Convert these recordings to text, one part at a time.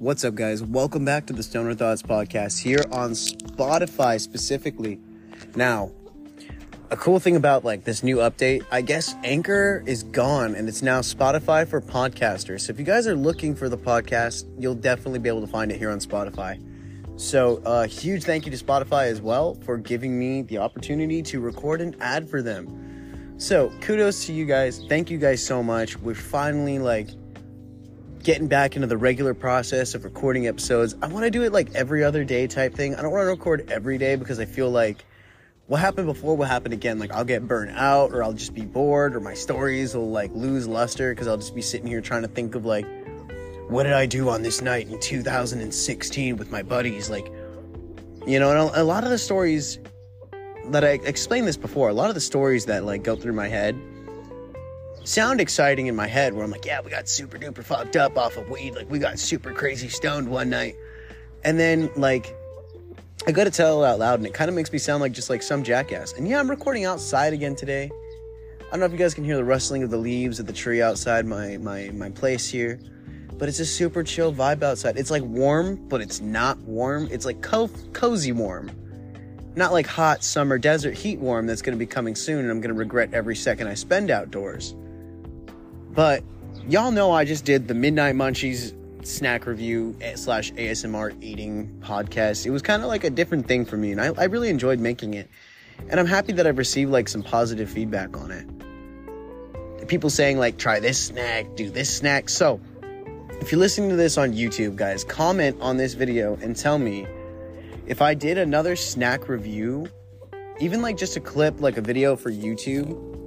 What's up, guys? Welcome back to the Stoner Thoughts podcast here on Spotify specifically. Now, a cool thing about like this new update, I guess Anchor is gone and it's now Spotify for podcasters. So if you guys are looking for the podcast, you'll definitely be able to find it here on Spotify. So, a uh, huge thank you to Spotify as well for giving me the opportunity to record an ad for them. So, kudos to you guys. Thank you guys so much. We're finally like getting back into the regular process of recording episodes. I want to do it like every other day type thing. I don't want to record every day because I feel like what happened before will happen again. Like I'll get burnt out or I'll just be bored or my stories will like lose luster because I'll just be sitting here trying to think of like what did I do on this night in 2016 with my buddies? Like, you know, and a, lot of the stories that I explained this before, a lot of the stories that like go through my head sound exciting in my head where I'm like, yeah, we got super duper fucked up off of weed. Like, we got super crazy stoned one night. And then, like, I gotta tell it out loud, and it kind of makes me sound like just like some jackass. And yeah, I'm recording outside again today. I don't know if you guys can hear the rustling of the leaves of the tree outside my my my place here, but it's a super chill vibe outside. It's like warm, but it's not warm. It's like co- cozy warm, not like hot summer desert heat warm that's gonna be coming soon, and I'm gonna regret every second I spend outdoors. But y'all know I just did the Midnight Munchies snack review slash ASMR eating podcast. It was kind of like a different thing for me, and I, I really enjoyed making it. And I'm happy that I've received like some positive feedback on it. People saying like, try this snack, do this snack. So, if you're listening to this on YouTube, guys, comment on this video and tell me if I did another snack review, even like just a clip, like a video for YouTube,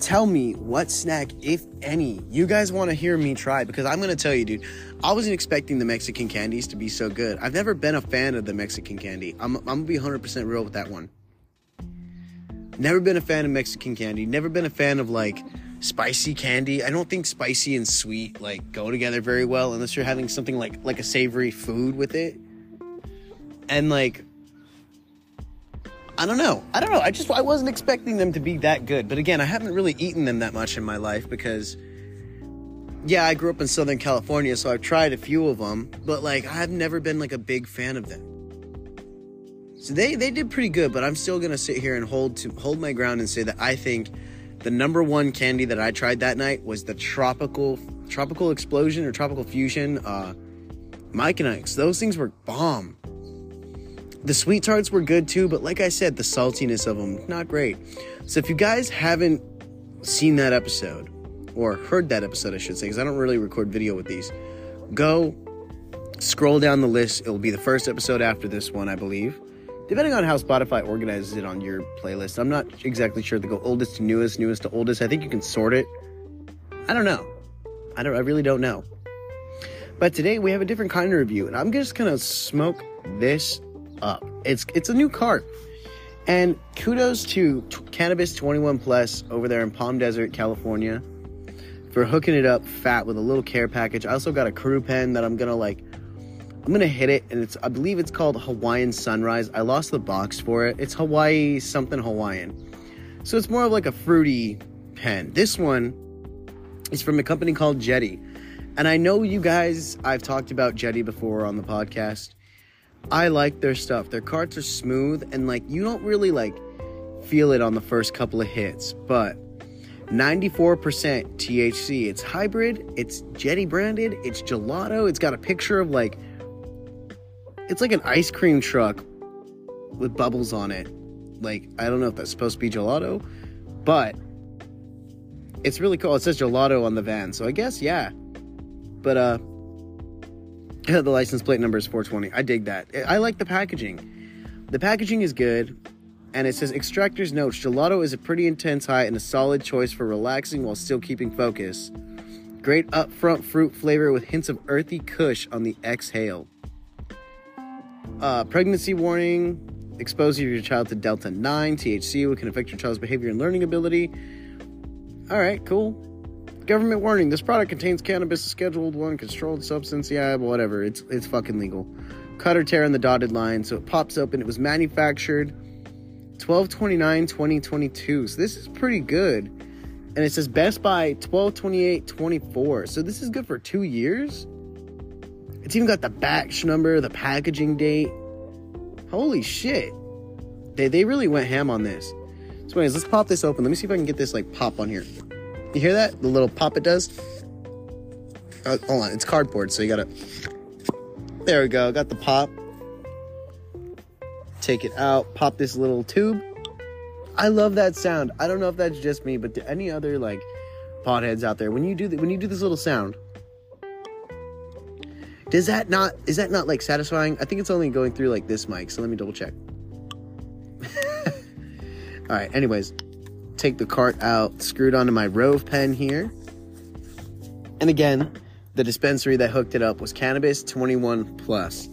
tell me what snack, if any, you guys want to hear me try because I'm going to tell you, dude, I wasn't expecting the Mexican candies to be so good. I've never been a fan of the Mexican candy. I'm, I'm going to be 100% real with that one. Never been a fan of Mexican candy. Never been a fan of like spicy candy. I don't think spicy and sweet like go together very well unless you're having something like like a savory food with it. And like I don't know. I don't know. I just I wasn't expecting them to be that good. But again, I haven't really eaten them that much in my life because yeah, I grew up in Southern California, so I've tried a few of them, but like I've never been like a big fan of them. So they they did pretty good, but I'm still going to sit here and hold to hold my ground and say that I think the number one candy that I tried that night was the tropical tropical explosion or tropical fusion uh Mike and Ike's. Those things were bomb. The sweet tarts were good too, but like I said, the saltiness of them, not great. So if you guys haven't seen that episode, or heard that episode, I should say, because I don't really record video with these, go scroll down the list. It'll be the first episode after this one, I believe. Depending on how Spotify organizes it on your playlist, I'm not exactly sure. They go oldest to newest, newest to oldest. I think you can sort it. I don't know. I don't. I really don't know. But today we have a different kind of review, and I'm just gonna smoke this up. It's it's a new cart. And kudos to t- Cannabis 21 Plus over there in Palm Desert, California, for hooking it up fat with a little care package. I also got a crew pen that I'm gonna like. I'm gonna hit it, and it's I believe it's called Hawaiian Sunrise. I lost the box for it. It's Hawaii something Hawaiian, so it's more of like a fruity pen. This one is from a company called Jetty, and I know you guys. I've talked about Jetty before on the podcast. I like their stuff. Their carts are smooth and like you don't really like feel it on the first couple of hits, but 94% THC. It's hybrid, it's Jetty branded, it's gelato. It's got a picture of like it's like an ice cream truck with bubbles on it. Like I don't know if that's supposed to be gelato, but it's really cool. It says gelato on the van, so I guess yeah. But uh the license plate number is 420. I dig that. I like the packaging. The packaging is good, and it says extractor's notes. Gelato is a pretty intense high and a solid choice for relaxing while still keeping focus. Great upfront fruit flavor with hints of earthy kush on the exhale. Uh, pregnancy warning. Exposure your child to Delta 9 THC, can affect your child's behavior and learning ability. All right, cool. Government warning: This product contains cannabis, scheduled one, controlled substance. Yeah, whatever. It's it's fucking legal. Cut or tear in the dotted line, so it pops open. It was manufactured 1229 2022. So this is pretty good. And it says Best By 1228 24. So this is good for two years. It's even got the batch number, the packaging date. Holy shit. They, they really went ham on this. So anyways, let's pop this open. Let me see if I can get this like pop on here. You hear that? The little pop it does? Uh, hold on, it's cardboard, so you gotta. There we go, got the pop. Take it out, pop this little tube. I love that sound. I don't know if that's just me, but to any other like potheads out there, when you do when you do this little sound, does that not is that not like satisfying? I think it's only going through like this mic, so let me double check. All right, anyways, take the cart out, screwed onto my Rove pen here. And again, the dispensary that hooked it up was Cannabis 21 Plus.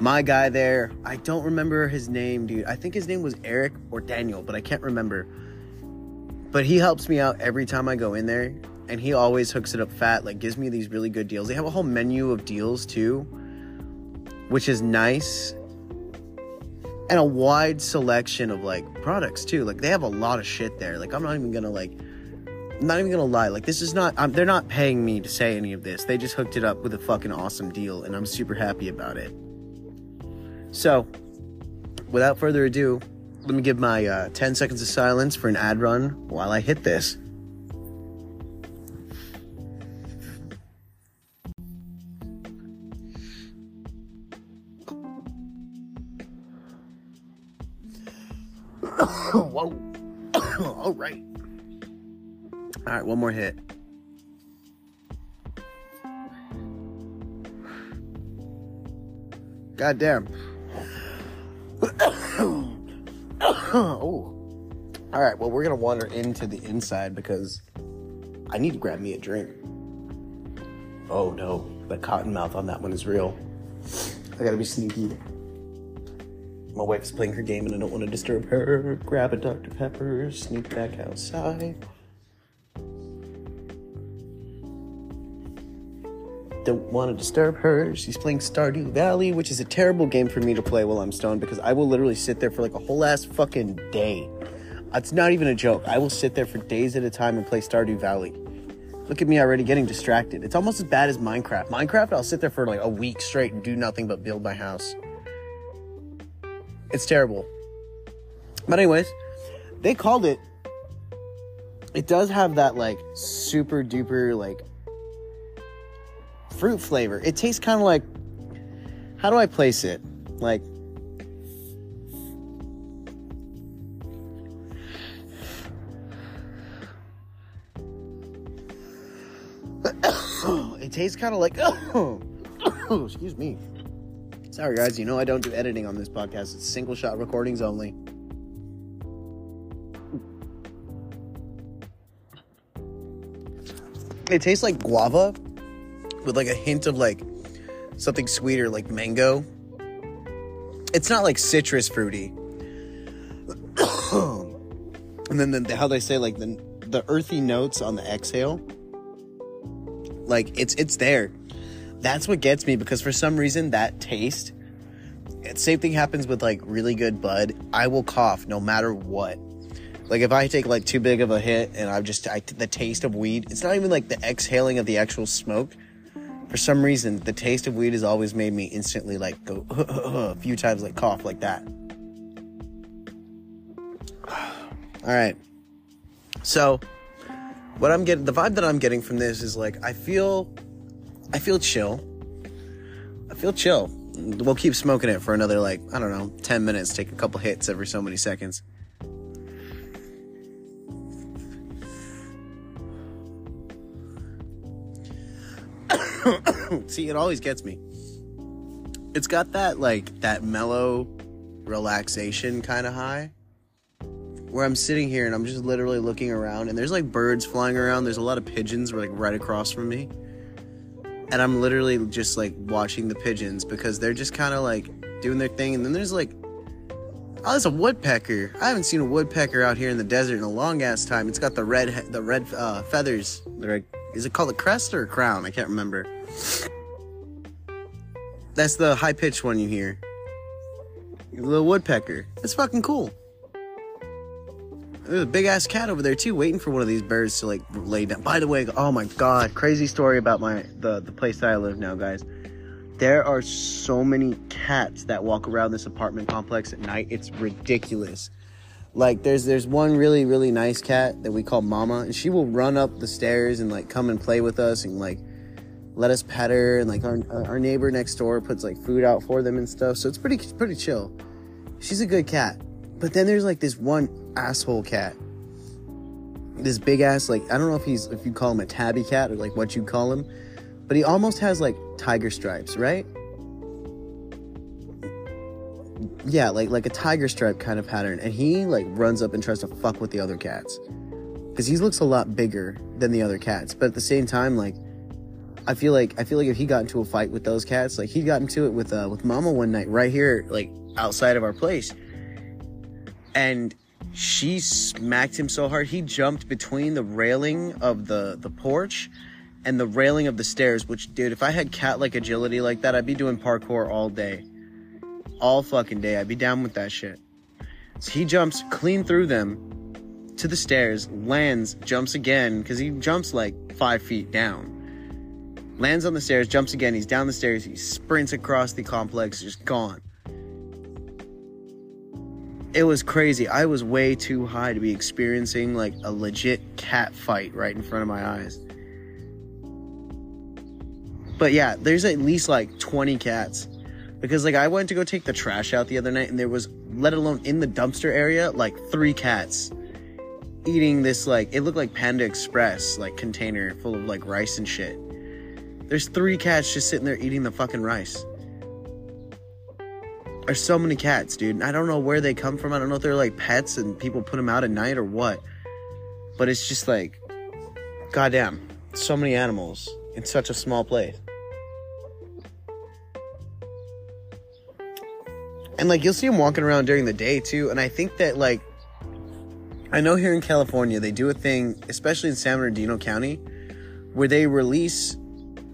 My guy there, I don't remember his name, dude. I think his name was Eric or Daniel, but I can't remember. But he helps me out every time I go in there, and he always hooks it up fat, like gives me these really good deals. They have a whole menu of deals too, which is nice. And a wide selection of like products too. Like they have a lot of shit there. Like I'm not even gonna like I'm not even gonna lie. Like this is not. Um, they're not paying me to say any of this. They just hooked it up with a fucking awesome deal, and I'm super happy about it. So, without further ado, let me give my uh, 10 seconds of silence for an ad run while I hit this. All right. All right, one more hit. God damn. oh. All right, well, we're going to wander into the inside because I need to grab me a drink. Oh no, the cotton mouth on that one is real. I gotta be sneaky. My wife's playing her game and I don't want to disturb her. Grab a Dr. Pepper, sneak back outside. Don't want to disturb her. She's playing Stardew Valley, which is a terrible game for me to play while I'm stoned because I will literally sit there for like a whole ass fucking day. It's not even a joke. I will sit there for days at a time and play Stardew Valley. Look at me already getting distracted. It's almost as bad as Minecraft. Minecraft, I'll sit there for like a week straight and do nothing but build my house. It's terrible. But, anyways, they called it. It does have that like super duper like fruit flavor. It tastes kind of like. How do I place it? Like. it tastes kind of like. Oh, excuse me. Sorry, guys. You know I don't do editing on this podcast. It's single shot recordings only. It tastes like guava with like a hint of like something sweeter, like mango. It's not like citrus fruity. and then the, how they say like the the earthy notes on the exhale, like it's it's there. That's what gets me because for some reason that taste. Same thing happens with like really good bud. I will cough no matter what. Like if I take like too big of a hit and I've just I, the taste of weed. It's not even like the exhaling of the actual smoke for some reason, the taste of weed has always made me instantly like go a few times, like cough like that. All right. So, what I'm getting, the vibe that I'm getting from this is like I feel, I feel chill. I feel chill. We'll keep smoking it for another like I don't know, ten minutes. Take a couple hits every so many seconds. See, it always gets me. It's got that like that mellow relaxation kind of high where I'm sitting here and I'm just literally looking around and there's like birds flying around. There's a lot of pigeons like right across from me. And I'm literally just like watching the pigeons because they're just kind of like doing their thing. And then there's like, oh, there's a woodpecker. I haven't seen a woodpecker out here in the desert in a long ass time. It's got the red, the red uh, feathers. Like, is it called a crest or a crown? I can't remember. That's the high pitched one you hear. The little woodpecker. That's fucking cool. There's a big ass cat over there too, waiting for one of these birds to like lay down. By the way, oh my god, crazy story about my the the place that I live now, guys. there are so many cats that walk around this apartment complex at night. It's ridiculous. Like there's there's one really really nice cat that we call Mama, and she will run up the stairs and like come and play with us and like let us pet her. And like our uh, our neighbor next door puts like food out for them and stuff. So it's pretty pretty chill. She's a good cat. But then there's like this one asshole cat. This big ass like I don't know if he's if you call him a tabby cat or like what you call him, but he almost has like tiger stripes, right? yeah, like like a tiger stripe kind of pattern, and he like runs up and tries to fuck with the other cats because he looks a lot bigger than the other cats. But at the same time, like I feel like I feel like if he got into a fight with those cats, like he got into it with uh with Mama one night right here, like outside of our place, and she smacked him so hard he jumped between the railing of the the porch and the railing of the stairs. Which, dude, if I had cat like agility like that, I'd be doing parkour all day all fucking day. I'd be down with that shit. So he jumps clean through them to the stairs, lands, jumps again, because he jumps like five feet down. Lands on the stairs, jumps again, he's down the stairs, he sprints across the complex, just gone. It was crazy. I was way too high to be experiencing like a legit cat fight right in front of my eyes. But yeah, there's at least like 20 cats because like I went to go take the trash out the other night and there was let alone in the dumpster area like three cats eating this like it looked like Panda Express like container full of like rice and shit. There's three cats just sitting there eating the fucking rice. There's so many cats, dude. I don't know where they come from. I don't know if they're like pets and people put them out at night or what. But it's just like, goddamn, so many animals in such a small place. And like you'll see them walking around during the day too. And I think that like I know here in California they do a thing, especially in San Bernardino County, where they release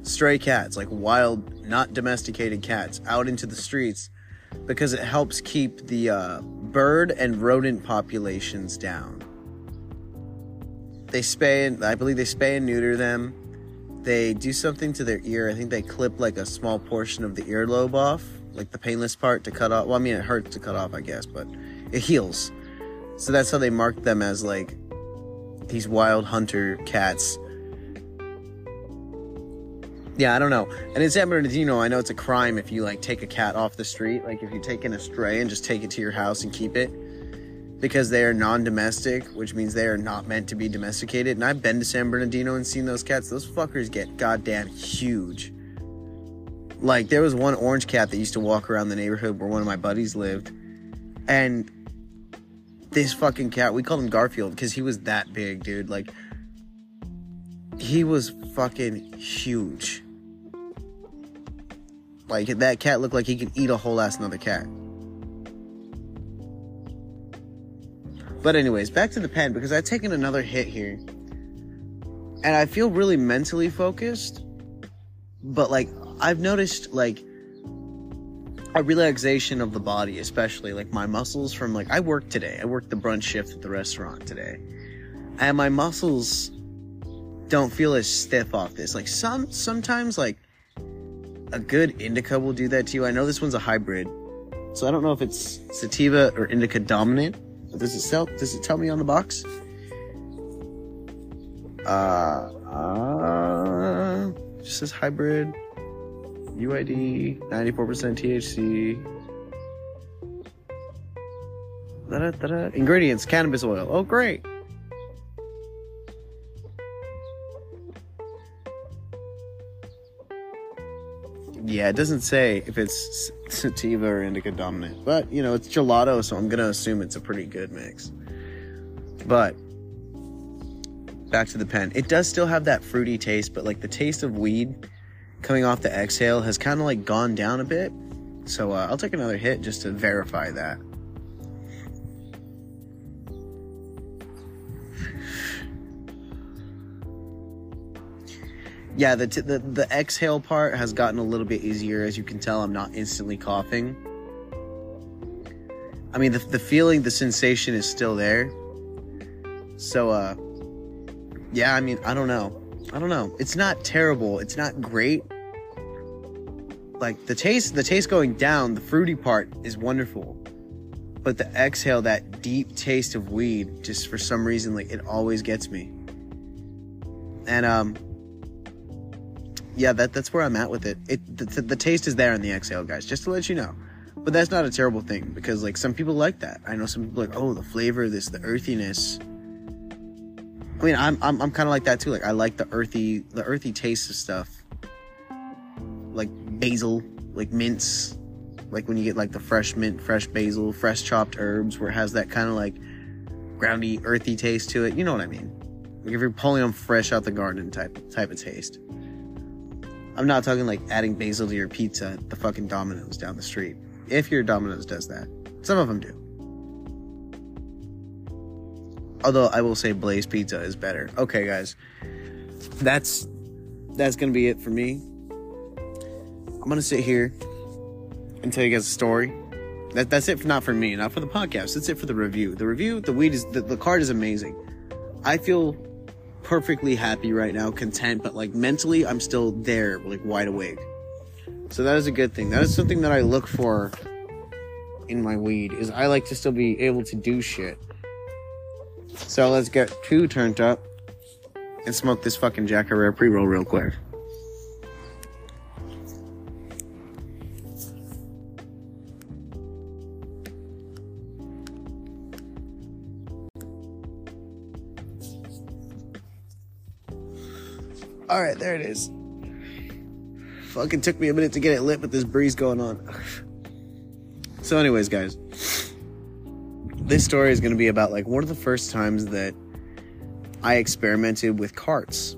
stray cats, like wild, not domesticated cats, out into the streets because it helps keep the uh, bird and rodent populations down. They spay and I believe they spay and neuter them. They do something to their ear. I think they clip like a small portion of the earlobe off like the painless part to cut off. Well, I mean, it hurts to cut off, I guess, but it heals. So that's how they mark them as like these wild hunter cats. Yeah, I don't know. And in San Bernardino, I know it's a crime if you like take a cat off the street. Like if you take in a stray and just take it to your house and keep it. Because they are non domestic, which means they are not meant to be domesticated. And I've been to San Bernardino and seen those cats. Those fuckers get goddamn huge. Like there was one orange cat that used to walk around the neighborhood where one of my buddies lived, and this fucking cat, we called him Garfield because he was that big, dude. Like he was fucking huge. Like that cat looked like he could eat a whole ass another cat. But anyways, back to the pen because I've taken another hit here. And I feel really mentally focused. But like I've noticed like a relaxation of the body, especially like my muscles from like I worked today. I worked the brunch shift at the restaurant today. And my muscles don't feel as stiff off this. Like some sometimes like a good indica will do that to you. I know this one's a hybrid. So I don't know if it's sativa or indica dominant. Does it sell does it tell me on the box? Uh, uh just says hybrid. UID, 94% THC. Da-da, da-da. Ingredients cannabis oil. Oh, great. Yeah, it doesn't say if it's sativa or indica dominant, but you know, it's gelato, so I'm gonna assume it's a pretty good mix. But back to the pen, it does still have that fruity taste, but like the taste of weed coming off the exhale has kind of like gone down a bit. So uh, I'll take another hit just to verify that. Yeah, the, t- the the exhale part has gotten a little bit easier. As you can tell, I'm not instantly coughing. I mean, the, the feeling, the sensation is still there. So, uh, yeah, I mean, I don't know. I don't know. It's not terrible. It's not great. like the taste, the taste going down, the fruity part is wonderful. But the exhale, that deep taste of weed, just for some reason, like it always gets me. And um, yeah, that that's where I'm at with it. It the, the taste is there in the exhale, guys. Just to let you know. But that's not a terrible thing because like some people like that. I know some people like, oh, the flavor, this, the earthiness. I mean, I'm I'm, I'm kind of like that too. Like I like the earthy the earthy taste of stuff, like basil, like mints, like when you get like the fresh mint, fresh basil, fresh chopped herbs, where it has that kind of like groundy, earthy taste to it. You know what I mean? Like if you're pulling them fresh out the garden type type of taste. I'm not talking like adding basil to your pizza the fucking Domino's down the street. If your Domino's does that, some of them do. Although I will say Blaze Pizza is better. Okay, guys, that's that's gonna be it for me. I'm gonna sit here and tell you guys a story. That that's it. For, not for me, not for the podcast. That's it for the review. The review, the weed is the, the card is amazing. I feel perfectly happy right now, content, but like mentally, I'm still there, like wide awake. So that is a good thing. That is something that I look for in my weed. Is I like to still be able to do shit. So let's get two turned up and smoke this fucking Jack Herer pre roll real quick. All right, there it is. Fucking took me a minute to get it lit with this breeze going on. so, anyways, guys, this story is going to be about like one of the first times that I experimented with carts.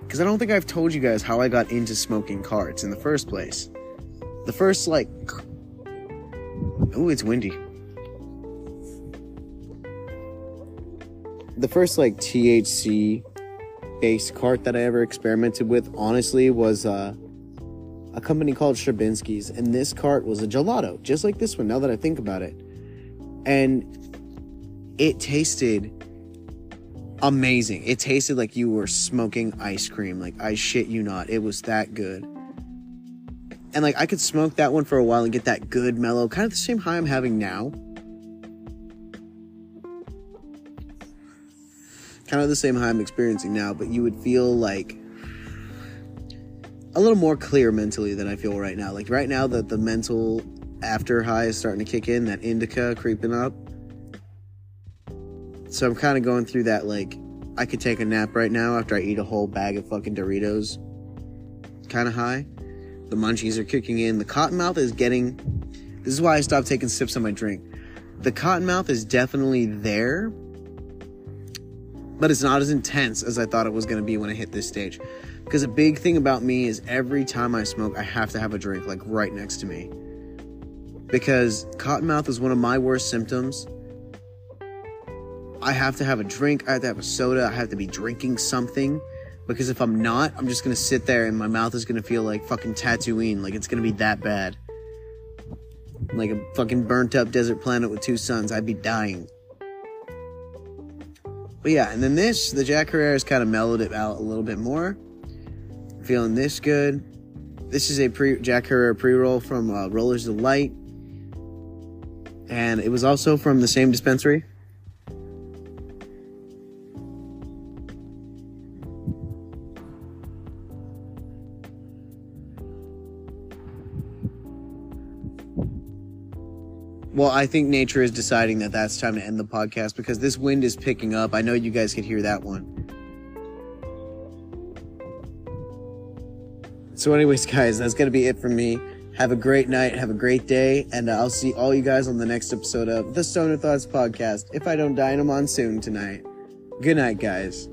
Because I don't think I've told you guys how I got into smoking carts in the first place. The first, like, oh, it's windy. The first, like, THC based cart that I ever experimented with, honestly, was uh, a company called Strabinsky's. And this cart was a gelato, just like this one, now that I think about it. And it tasted amazing. It tasted like you were smoking ice cream. Like, I shit you not. It was that good. And like, I could smoke that one for a while and get that good mellow, kind of the same high I'm having now kind of the same high I'm experiencing now, but you would feel like a little more clear mentally than I feel right now. Like right now, that the mental after high is starting to kick in, that indica creeping up. So I'm kind of going through that. Like I could take a nap right now after I eat a whole bag of fucking Doritos. Kind of high. The munchies are kicking in. The cotton mouth is getting. This is why I stopped taking sips on my drink. The cotton mouth is definitely there, but it's not as intense as I thought it was going to be when I hit this stage. Because a big thing about me is every time I smoke, I have to have a drink like right next to me. Because cottonmouth is one of my worst symptoms. I have to have a drink, I have to have a soda, I have to be drinking something. Because if I'm not, I'm just gonna sit there and my mouth is gonna feel like fucking Tatooine. Like it's gonna be that bad. Like a fucking burnt up desert planet with two suns. I'd be dying. But yeah, and then this, the Jack Herrera's kind of mellowed it out a little bit more. Feeling this good. This is a pre Jack Herrera pre-roll from uh, Rollers Delight. And it was also from the same dispensary. Well, I think nature is deciding that that's time to end the podcast because this wind is picking up. I know you guys could hear that one. So, anyways, guys, that's going to be it for me. Have a great night. Have a great day. And I'll see all you guys on the next episode of the Stoner Thoughts Podcast if I don't die in a monsoon tonight. Good night, guys.